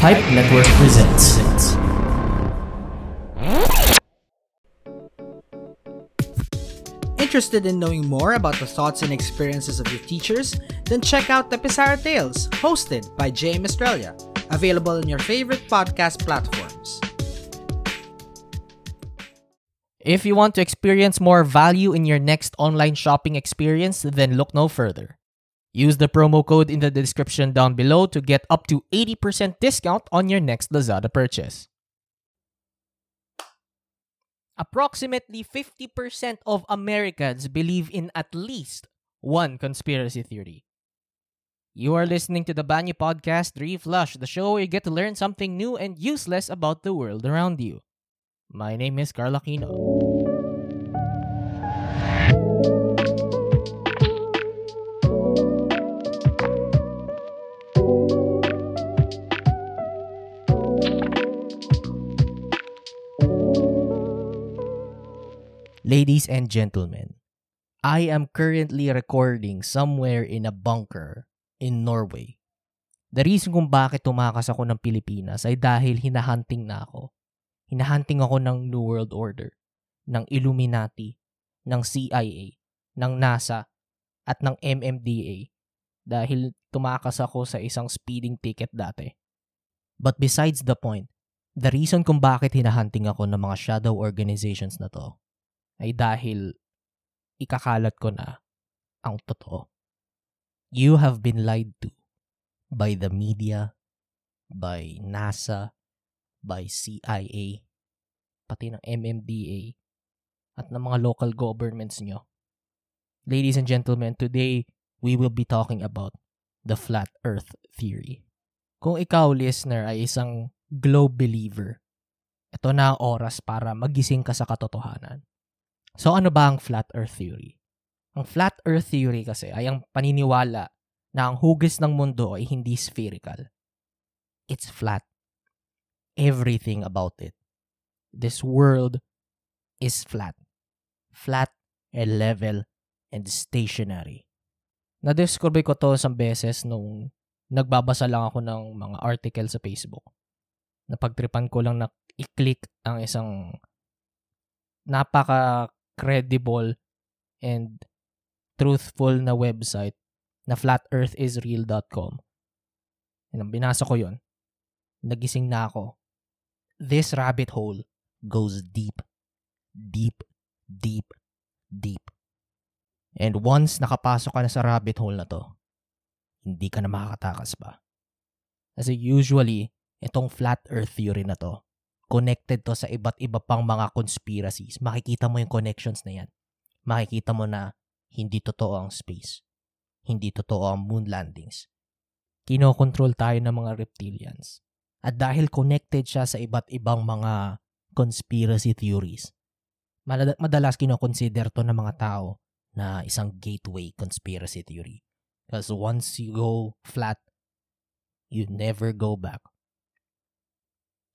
Pipe Network presents. Interested in knowing more about the thoughts and experiences of your teachers? Then check out the Pizarra Tales, hosted by Jay Australia, available in your favorite podcast platforms. If you want to experience more value in your next online shopping experience, then look no further. Use the promo code in the description down below to get up to 80% discount on your next Lazada purchase. Approximately 50% of Americans believe in at least one conspiracy theory. You are listening to the Banyu Podcast Reflush, the show where you get to learn something new and useless about the world around you. My name is Carl Aquino. Ladies and gentlemen, I am currently recording somewhere in a bunker in Norway. The reason kung bakit tumakas ako ng Pilipinas ay dahil hinahunting na ako. Hinahunting ako ng New World Order, ng Illuminati, ng CIA, ng NASA, at ng MMDA dahil tumakas ako sa isang speeding ticket dati. But besides the point, the reason kung bakit hinahunting ako ng mga shadow organizations na to ay dahil ikakalat ko na ang totoo. You have been lied to by the media, by NASA, by CIA, pati ng MMDA, at ng mga local governments nyo. Ladies and gentlemen, today we will be talking about the flat earth theory. Kung ikaw, listener, ay isang globe believer, ito na ang oras para magising ka sa katotohanan. So ano ba ang flat earth theory? Ang flat earth theory kasi ay ang paniniwala na ang hugis ng mundo ay hindi spherical. It's flat. Everything about it. This world is flat. Flat and level and stationary. Na-discover ko to isang beses nung nagbabasa lang ako ng mga article sa Facebook. Napagtripan ko lang na i-click ang isang napaka credible and truthful na website na flatearthisreal.com. And binasa ko yon. Nagising na ako. This rabbit hole goes deep, deep, deep, deep. And once nakapasok ka na sa rabbit hole na to, hindi ka na makakatakas pa. Kasi usually, itong flat earth theory na to, connected to sa iba't iba pang mga conspiracies. Makikita mo yung connections na yan. Makikita mo na hindi totoo ang space. Hindi totoo ang moon landings. Kinokontrol tayo ng mga reptilians. At dahil connected siya sa iba't ibang mga conspiracy theories, madalas kinoconsider to ng mga tao na isang gateway conspiracy theory. Because once you go flat, you never go back.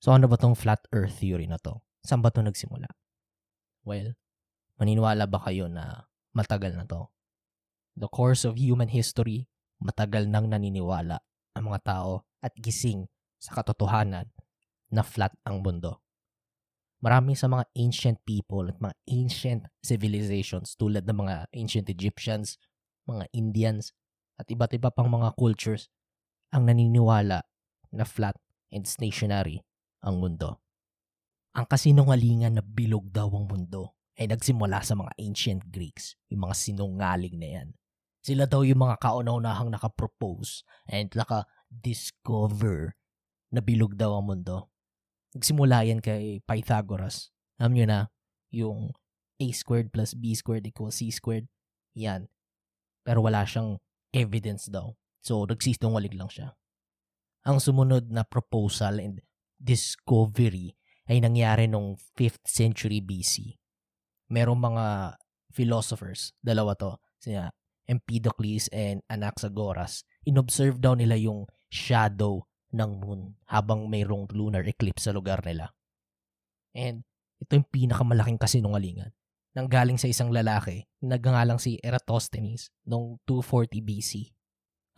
So ano ba tong flat earth theory na to? Saan ba to nagsimula? Well, maniniwala ba kayo na matagal na to? The course of human history, matagal nang naniniwala ang mga tao at gising sa katotohanan na flat ang mundo. Marami sa mga ancient people at mga ancient civilizations tulad ng mga ancient Egyptians, mga Indians, at iba't iba pang mga cultures ang naniniwala na flat and stationary ang mundo. Ang kasinungalingan na bilog daw ang mundo ay nagsimula sa mga ancient Greeks, yung mga sinungaling na yan. Sila daw yung mga kauna-unahang nakapropose and naka-discover na bilog daw ang mundo. Nagsimula yan kay Pythagoras. Alam nyo na, yung a squared plus b squared equals c squared. Yan. Pero wala siyang evidence daw. So, nagsisinungaling lang siya. Ang sumunod na proposal and discovery ay nangyari nung 5th century BC. Merong mga philosophers, dalawa to, sina Empedocles and Anaxagoras, inobserve daw nila yung shadow ng moon habang mayroong lunar eclipse sa lugar nila. And ito yung pinakamalaking kasinungalingan. Nanggaling sa isang lalaki, nagngangalang si Eratosthenes noong 240 BC.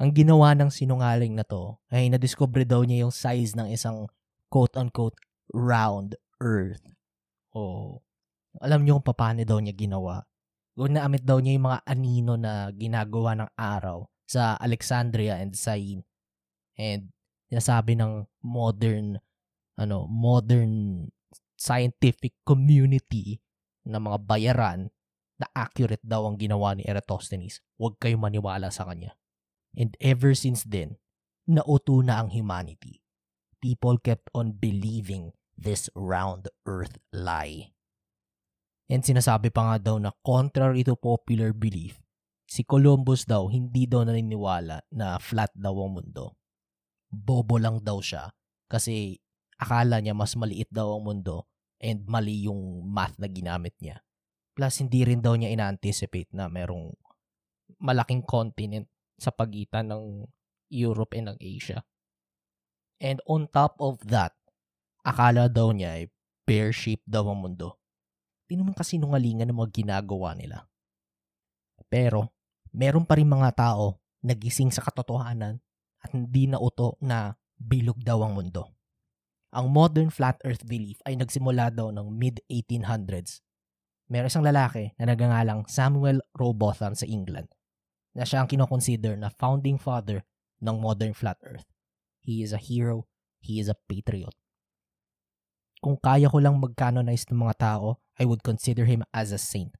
Ang ginawa ng sinungaling na to ay nadiscover daw niya yung size ng isang quote-unquote round earth. Oh. Alam niyo kung paano daw niya ginawa. Kung naamit daw niya yung mga anino na ginagawa ng araw sa Alexandria and Syene. And sinasabi ng modern ano, modern scientific community na mga bayaran na accurate daw ang ginawa ni Eratosthenes. Huwag kayo maniwala sa kanya. And ever since then, nauto na ang humanity. People kept on believing this round earth lie. And sinasabi pa nga daw na contrary to popular belief, si Columbus daw hindi daw naniniwala na flat daw ang mundo. Bobo lang daw siya kasi akala niya mas maliit daw ang mundo and mali yung math na ginamit niya. Plus, hindi rin daw niya ina-anticipate na merong malaking continent sa pagitan ng Europe and ng Asia. And on top of that, akala daw niya ay pear-shaped daw ang mundo. Di naman kasi nungalingan ng mga ginagawa nila. Pero, meron pa rin mga tao nagising sa katotohanan at hindi na uto na bilog daw ang mundo. Ang modern flat earth belief ay nagsimula daw ng mid-1800s meron isang lalaki na nagangalang Samuel Rowbotham sa England na siya ang kinoconsider na founding father ng modern flat earth. He is a hero, he is a patriot. Kung kaya ko lang mag-canonize ng mga tao, I would consider him as a saint.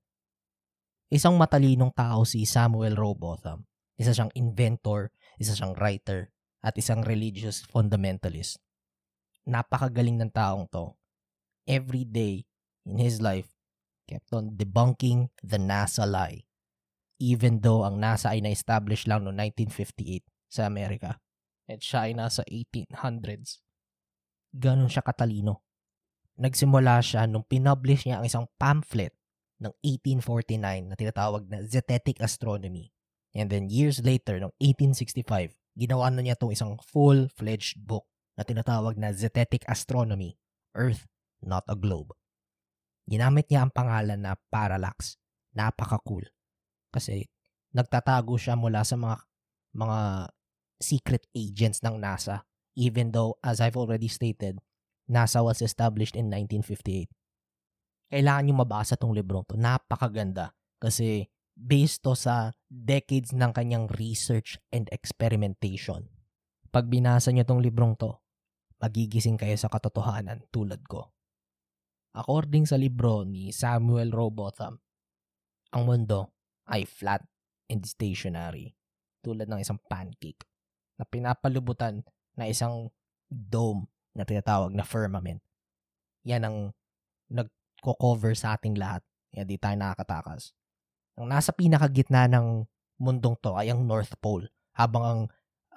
Isang matalinong tao si Samuel Rowbotham. Isa siyang inventor, isa siyang writer, at isang religious fundamentalist. Napakagaling ng taong to. Every day in his life, kept on debunking the NASA lie. Even though ang NASA ay na-establish lang noong 1958 sa Amerika. At siya ay nasa 1800s. Ganon siya katalino. Nagsimula siya nung pinublish niya ang isang pamphlet ng 1849 na tinatawag na Zetetic Astronomy. And then years later, noong 1865, ginawa na niya itong isang full-fledged book na tinatawag na Zetetic Astronomy, Earth, Not a Globe. Ginamit niya ang pangalan na Parallax. Napaka-cool. Kasi nagtatago siya mula sa mga mga secret agents ng NASA even though as I've already stated, NASA was established in 1958. Kailangan niyo mabasa tong librong to. Napakaganda kasi based to sa decades ng kanyang research and experimentation. Pag binasa niyo tong librong to, magigising kayo sa katotohanan tulad ko. According sa libro ni Samuel Robotham, ang mundo ay flat and stationary tulad ng isang pancake na pinapalubutan na isang dome na tinatawag na firmament. Yan ang nagko-cover sa ating lahat. Kaya di tayo nakakatakas. Ang nasa pinakagitna ng mundong to ay ang North Pole habang ang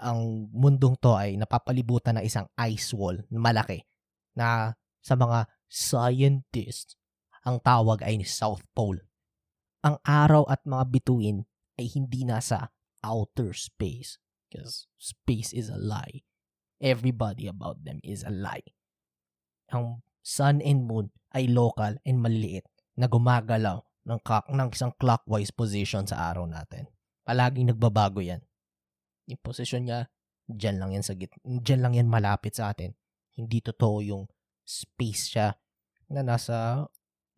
ang mundong to ay napapalibutan ng isang ice wall na malaki na sa mga scientist, ang tawag ay South Pole. Ang araw at mga bituin ay hindi nasa outer space because space is a lie. Everybody about them is a lie. Ang sun and moon ay local and maliliit na gumagalaw ng, ka- ng isang clockwise position sa araw natin. Palaging nagbabago yan. Yung position niya, dyan lang yan sa git, dyan lang yan malapit sa atin. Hindi totoo yung space siya na nasa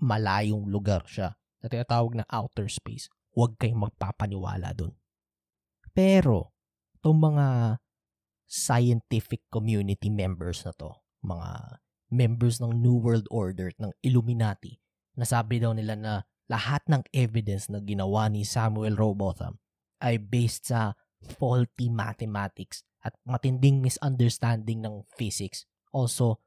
malayong lugar siya na tinatawag na outer space. Huwag kayong magpapaniwala dun. Pero, itong mga scientific community members na to, mga members ng New World Order, ng Illuminati, nasabi daw nila na lahat ng evidence na ginawa ni Samuel Robotham ay based sa faulty mathematics at matinding misunderstanding ng physics. Also,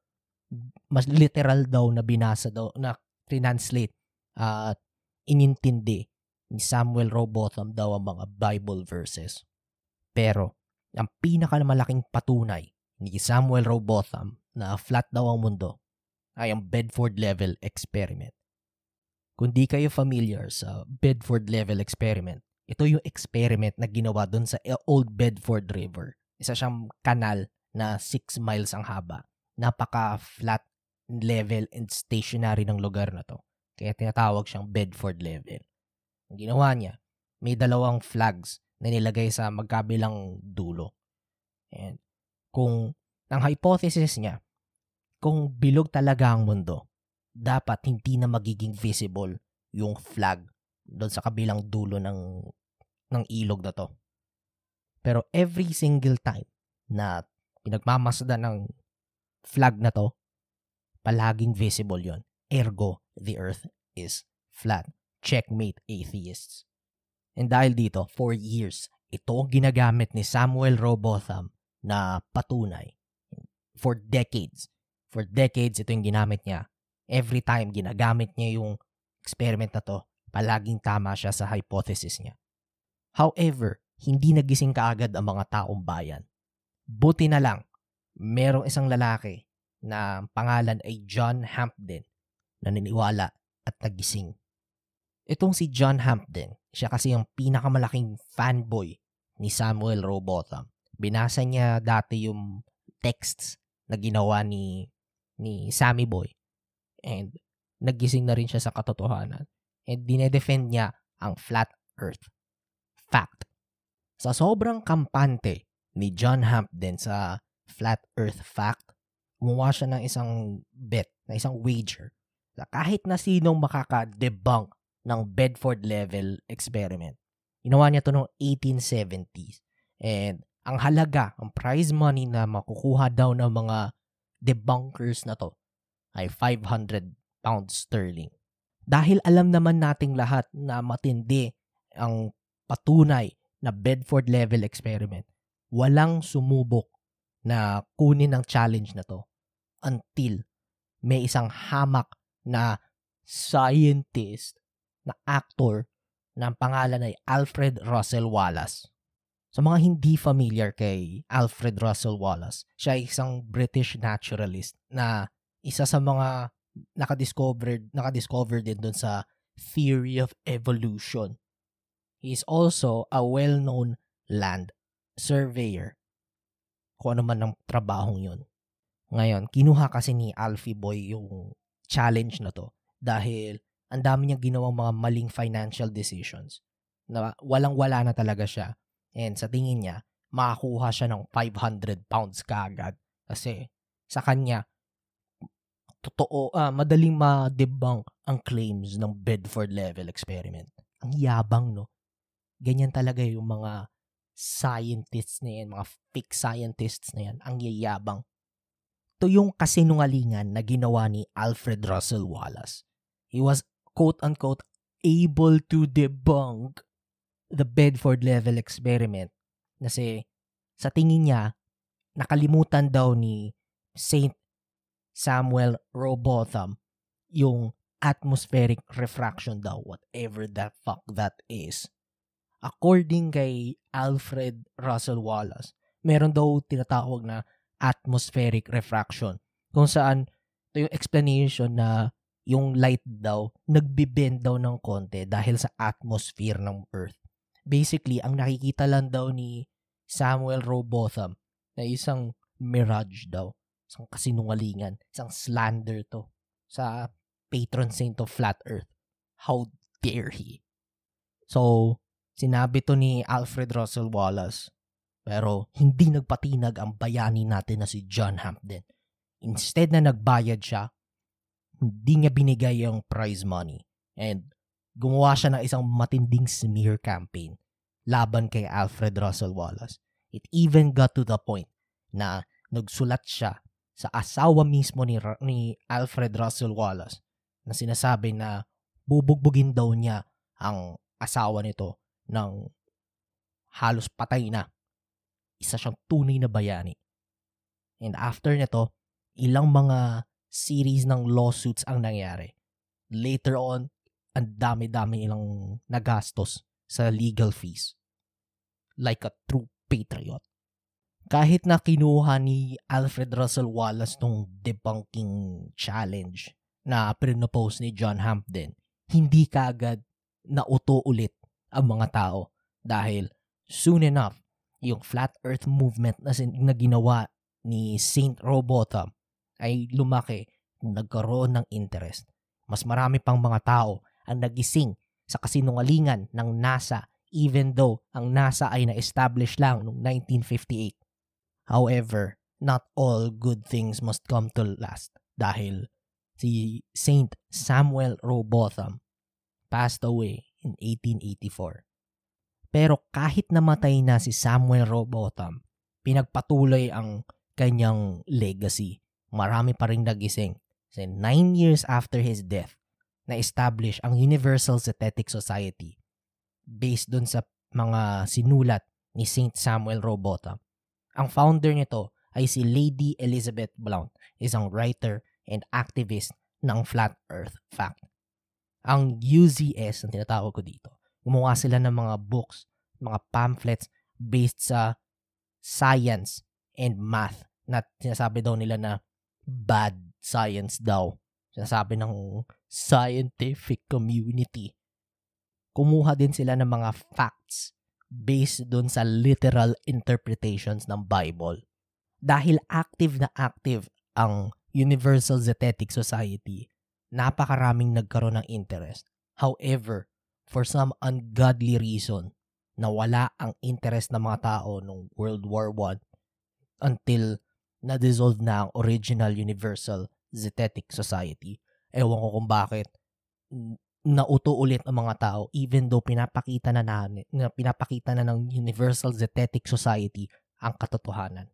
mas literal daw na binasa daw, na translate at uh, inintindi ni Samuel Robotham daw ang mga Bible verses. Pero, ang pinakamalaking patunay ni Samuel Robotham na flat daw ang mundo ay ang Bedford Level Experiment. Kung di kayo familiar sa Bedford Level Experiment, ito yung experiment na ginawa doon sa Old Bedford River. Isa siyang kanal na 6 miles ang haba napaka-flat level and stationary ng lugar na to. Kaya tinatawag siyang Bedford level. Ang ginawa niya, may dalawang flags na nilagay sa magkabilang dulo. And kung ang hypothesis niya, kung bilog talaga ang mundo, dapat hindi na magiging visible yung flag doon sa kabilang dulo ng ng ilog na to. Pero every single time na pinagmamasdan ng flag na to, palaging visible yon. Ergo, the earth is flat. Checkmate, atheists. And dahil dito, for years, ito ang ginagamit ni Samuel Robotham na patunay. For decades. For decades, ito yung ginamit niya. Every time ginagamit niya yung experiment na to, palaging tama siya sa hypothesis niya. However, hindi nagising kaagad ang mga taong bayan. Buti na lang, merong isang lalaki na pangalan ay John Hampden na niniwala at nagising. Itong si John Hampden, siya kasi ang pinakamalaking fanboy ni Samuel Robotham. Binasa niya dati yung texts na ginawa ni ni Sammy Boy and nagising na rin siya sa katotohanan and dinedefend niya ang flat earth. Fact. Sa sobrang kampante ni John Hampden sa flat earth fact, gumawa siya ng isang bet, na isang wager na kahit na sinong makaka-debunk ng Bedford level experiment. Ginawa niya to noong 1870s. And ang halaga, ang prize money na makukuha daw ng mga debunkers na to ay 500 pounds sterling. Dahil alam naman nating lahat na matindi ang patunay na Bedford level experiment, walang sumubok na kunin ang challenge na to until may isang hamak na scientist, na actor, na ang pangalan ay Alfred Russel Wallace. Sa mga hindi familiar kay Alfred Russel Wallace, siya ay isang British naturalist na isa sa mga nakadiscovered, nakadiscover din dun sa theory of evolution. He is also a well-known land surveyor. Kung ano man ang trabahong yun. Ngayon, kinuha kasi ni Alfie Boy yung challenge na to dahil ang dami niyang ginawang mga maling financial decisions na walang-wala na talaga siya. And sa tingin niya, makakuha siya ng 500 pounds kaagad kasi sa kanya, totoo, uh, madaling ma-debunk ang claims ng Bedford level experiment. Ang yabang, no? Ganyan talaga yung mga scientists na yan, mga fake scientists na yan. Ang yayabang. Ito yung kasinungalingan na ginawa ni Alfred Russel Wallace. He was quote-unquote able to debunk the Bedford level experiment. Kasi sa tingin niya, nakalimutan daw ni Saint Samuel Robotham yung atmospheric refraction daw, whatever the fuck that is. According kay Alfred Russell Wallace, meron daw tinatawag na atmospheric refraction kung saan ito yung explanation na yung light daw, nagbe-bend daw ng konti dahil sa atmosphere ng Earth. Basically, ang nakikita lang daw ni Samuel Robotham na isang mirage daw. Isang kasinungalingan. Isang slander to sa patron saint of flat earth. How dare he? So, sinabi to ni Alfred Russel Wallace. Pero hindi nagpatinag ang bayani natin na si John Hampden. Instead na nagbayad siya hindi niya binigay yung prize money. And gumawa siya ng isang matinding smear campaign laban kay Alfred Russel Wallace. It even got to the point na nagsulat siya sa asawa mismo ni, ni Alfred Russel Wallace na sinasabi na bubugbugin daw niya ang asawa nito ng halos patay na. Isa siyang tunay na bayani. And after nito, ilang mga series ng lawsuits ang nangyari. Later on, ang dami-dami ilang nagastos sa legal fees. Like a true patriot. Kahit na kinuha ni Alfred Russel Wallace tong debunking challenge na pinopose ni John Hampden, hindi kaagad nauto ulit ang mga tao dahil soon enough, yung flat earth movement na, na ginawa ni Saint Robotham ay lumaki nagkaroon ng interest. Mas marami pang mga tao ang nagising sa kasinungalingan ng NASA even though ang NASA ay na-establish lang noong 1958. However, not all good things must come to last dahil si Saint Samuel Rowbotham passed away in 1884. Pero kahit namatay na si Samuel Rowbotham, pinagpatuloy ang kanyang legacy. Marami pa rin nagising. Kasi nine years after his death, na-establish ang Universal Zetetic Society based dun sa mga sinulat ni St. Samuel Rowbotham. Ang founder nito ay si Lady Elizabeth Blount, isang writer and activist ng Flat Earth Fact. Ang UZS, ang tinatawag ko dito, gumawa sila ng mga books, mga pamphlets based sa science and math na sinasabi daw nila na bad science daw. Sinasabi ng scientific community. Kumuha din sila ng mga facts based dun sa literal interpretations ng Bible. Dahil active na active ang Universal Zetetic Society, napakaraming nagkaroon ng interest. However, for some ungodly reason, nawala ang interest ng mga tao nung World War I until na-dissolve na ang original Universal Zetetic Society. Ewan ko kung bakit nauto ulit ang mga tao even though pinapakita na, na, na pinapakita na ng Universal Zetetic Society ang katotohanan.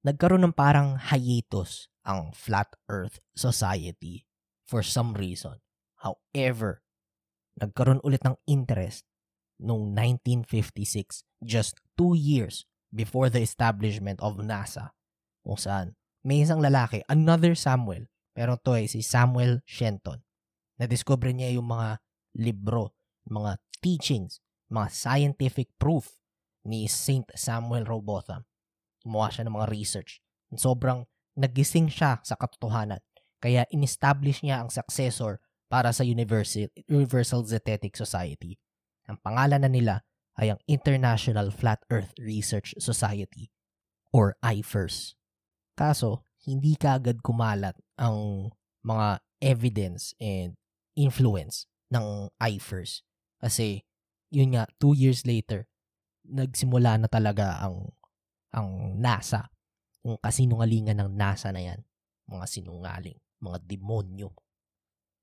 Nagkaroon ng parang hiatus ang Flat Earth Society for some reason. However, nagkaroon ulit ng interest noong 1956, just two years before the establishment of NASA, kung saan may isang lalaki, another Samuel, pero to ay si Samuel Shenton, na-discover niya yung mga libro, mga teachings, mga scientific proof ni Saint Samuel Rowbotham. Gumawa siya ng mga research. Sobrang nagising siya sa katotohanan. Kaya in-establish niya ang successor para sa Universal, Universal Zetetic Society. Ang pangalan na nila ay ang International Flat Earth Research Society or IFERS. Kaso, hindi kaagad kumalat ang mga evidence and influence ng IFERS. Kasi, yun nga, two years later, nagsimula na talaga ang ang NASA. Yung kasinungalingan ng NASA na yan. Mga sinungaling, mga demonyo.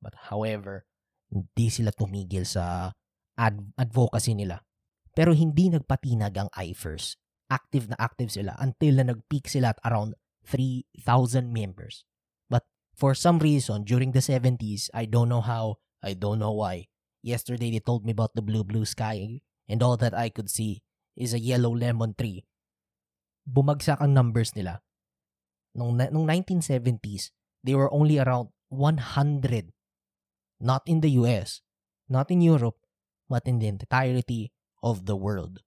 But however, hindi sila tumigil sa ad- advocacy nila. Pero hindi nagpatinag ang IFERS. Active na active sila until na nag-peak sila at around 3,000 members. But for some reason, during the 70s, I don't know how, I don't know why. Yesterday, they told me about the blue, blue sky, and all that I could see is a yellow lemon tree. Bumagsak ang numbers nila. Nung, nung 1970s, they were only around 100. Not in the US, not in Europe, but in the entirety of the world.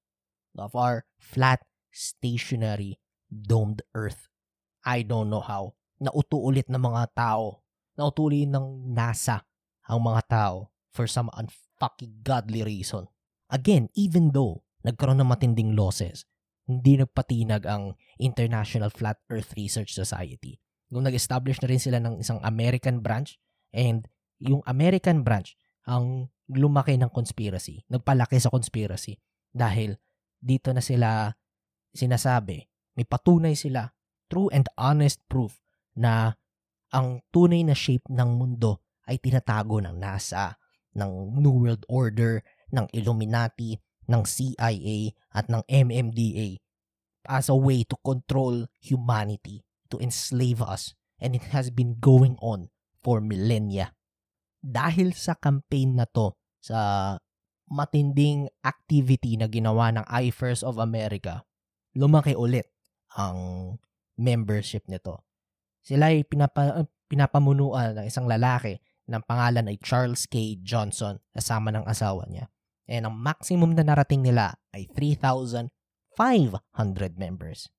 Of our flat, stationary, domed earth. I don't know how nauto ulit ng mga tao. Nauto ulit ng NASA ang mga tao for some unfucking godly reason. Again, even though nagkaroon ng matinding losses, hindi nagpatinag ang International Flat Earth Research Society. Nung nag-establish na rin sila ng isang American branch and yung American branch ang lumaki ng conspiracy, nagpalaki sa conspiracy dahil dito na sila sinasabi, may patunay sila, true and honest proof na ang tunay na shape ng mundo ay tinatago ng NASA, ng New World Order, ng Illuminati, ng CIA at ng MMDA as a way to control humanity, to enslave us, and it has been going on for millennia. Dahil sa campaign na to, sa matinding activity na ginawa ng IFERS of America, lumaki ulit ang membership nito. Sila ay pinapa, pinapamunuan ng isang lalaki ng pangalan ay Charles K. Johnson kasama ng asawa niya. And ang maximum na narating nila ay 3,500 members.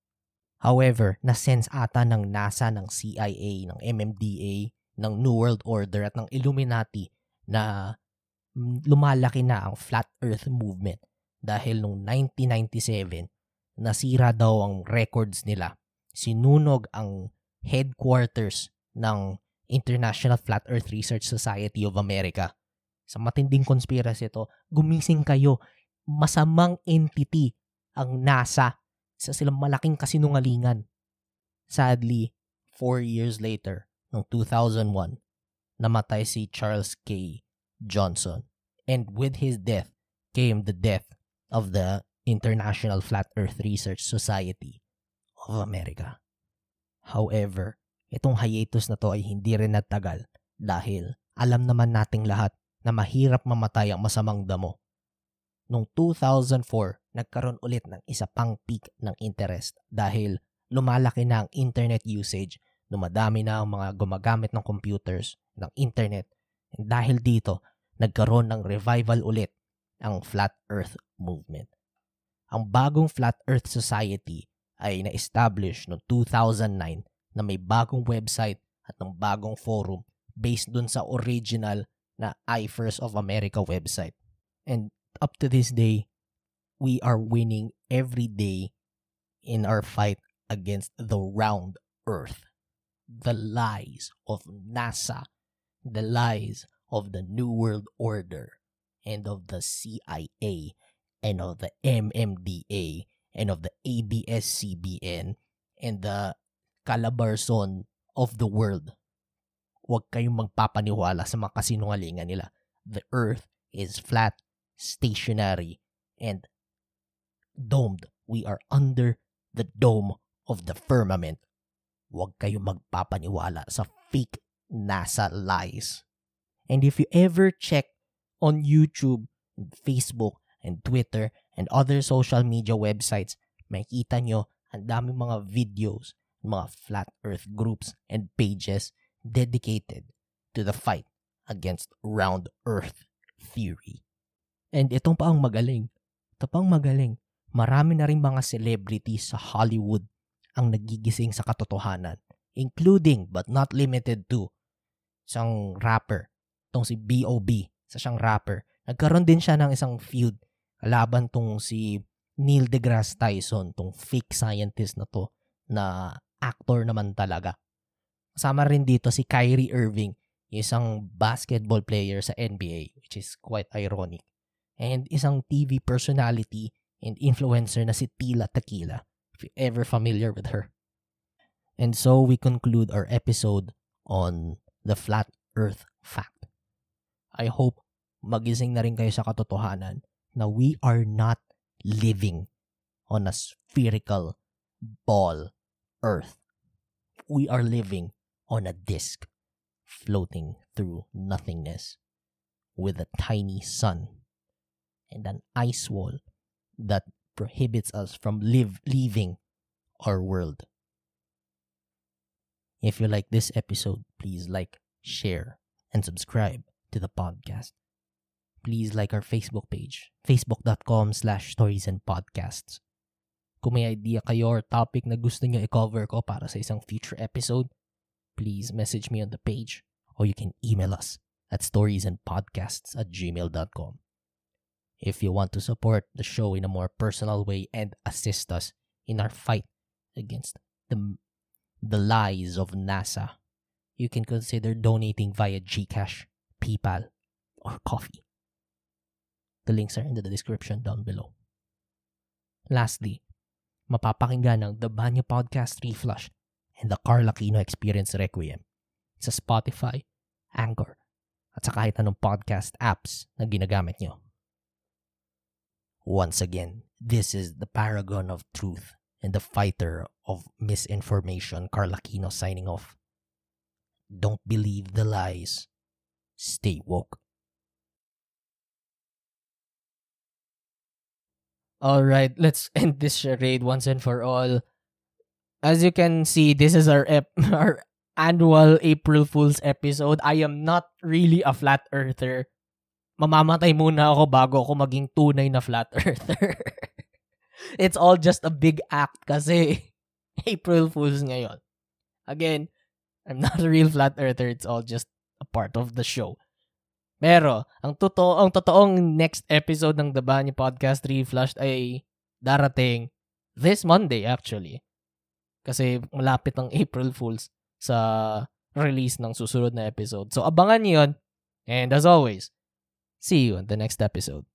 However, na-sense ata ng NASA, ng CIA, ng MMDA, ng New World Order at ng Illuminati na lumalaki na ang Flat Earth Movement dahil noong 1997, nasira daw ang records nila. Sinunog ang headquarters ng International Flat Earth Research Society of America. Sa matinding conspiracy ito, gumising kayo. masamang entity ang NASA. Isa silang malaking kasinungalingan. Sadly, four years later, noong 2001, namatay si Charles K. Johnson. And with his death came the death of the International Flat Earth Research Society of America. However, itong hiatus na to ay hindi rin nagtagal dahil alam naman nating lahat na mahirap mamatay ang masamang damo. Noong 2004, nagkaroon ulit ng isa pang peak ng interest dahil lumalaki na ang internet usage, dumadami na ang mga gumagamit ng computers, ng internet. And dahil dito, nagkaroon ng revival ulit ang Flat Earth Movement. Ang bagong Flat Earth Society ay na-establish noong 2009 na may bagong website at ng bagong forum based dun sa original na iFirst of America website. And up to this day, we are winning every day in our fight against the round earth. The lies of NASA, the lies of the New World Order, and of the CIA, and of the MMDA, and of the ABS-CBN, and the Calabarzon of the world. Huwag kayong magpapaniwala sa mga kasinungalingan nila. The earth is flat, stationary, and domed. We are under the dome of the firmament. Huwag kayong magpapaniwala sa fake NASA lies. And if you ever check on YouTube, Facebook, and Twitter, and other social media websites, makikita nyo ang daming mga videos, mga flat earth groups and pages dedicated to the fight against round earth theory. And itong pa ang magaling. Ito pang magaling. Marami na rin mga celebrities sa Hollywood ang nagigising sa katotohanan, including but not limited to isang rapper, tong si B.O.B., sa siyang rapper. Nagkaroon din siya ng isang feud laban tong si Neil deGrasse Tyson, tong fake scientist na to, na actor naman talaga. Kasama rin dito si Kyrie Irving, isang basketball player sa NBA, which is quite ironic. And isang TV personality and influencer na si Tila Tequila, if you're ever familiar with her. And so we conclude our episode on the flat earth fact. I hope magising na rin kayo sa katotohanan na we are not living on a spherical ball earth. We are living on a disk floating through nothingness with a tiny sun and an ice wall that prohibits us from live, leaving our world. If you like this episode, please like, share, and subscribe to the podcast. Please like our Facebook page, facebook.com slash stories and podcasts. Kung may idea kayo or topic na gusto nyo i-cover ko para sa isang future episode, please message me on the page or you can email us at storiesandpodcasts at gmail.com. If you want to support the show in a more personal way and assist us in our fight against the, the lies of NASA, you can consider donating via Gcash, PayPal, or Coffee. The links are in the description down below. Lastly, mapapakinggan ng The Banyo Podcast Reflush and the Carl Aquino Experience Requiem sa Spotify, Anchor, at sa kahit anong podcast apps na ginagamit nyo. Once again, this is the paragon of truth and the fighter of misinformation, Carl Aquino signing off. Don't believe the lies. Stay woke. All right, let's end this charade once and for all. As you can see, this is our ep- our annual April Fool's episode. I am not really a flat earther. Mamamatay muna ako bago ako maging tunay na flat earther. It's all just a big act kasi April Fool's ngayon. Again, I'm not a real flat earther. It's all just a part of the show. Pero, ang totoo, ang totoong next episode ng The Banyo Podcast Reflushed ay darating this Monday actually. Kasi malapit ang April Fools sa release ng susunod na episode. So, abangan niyo yun. And as always, see you in the next episode.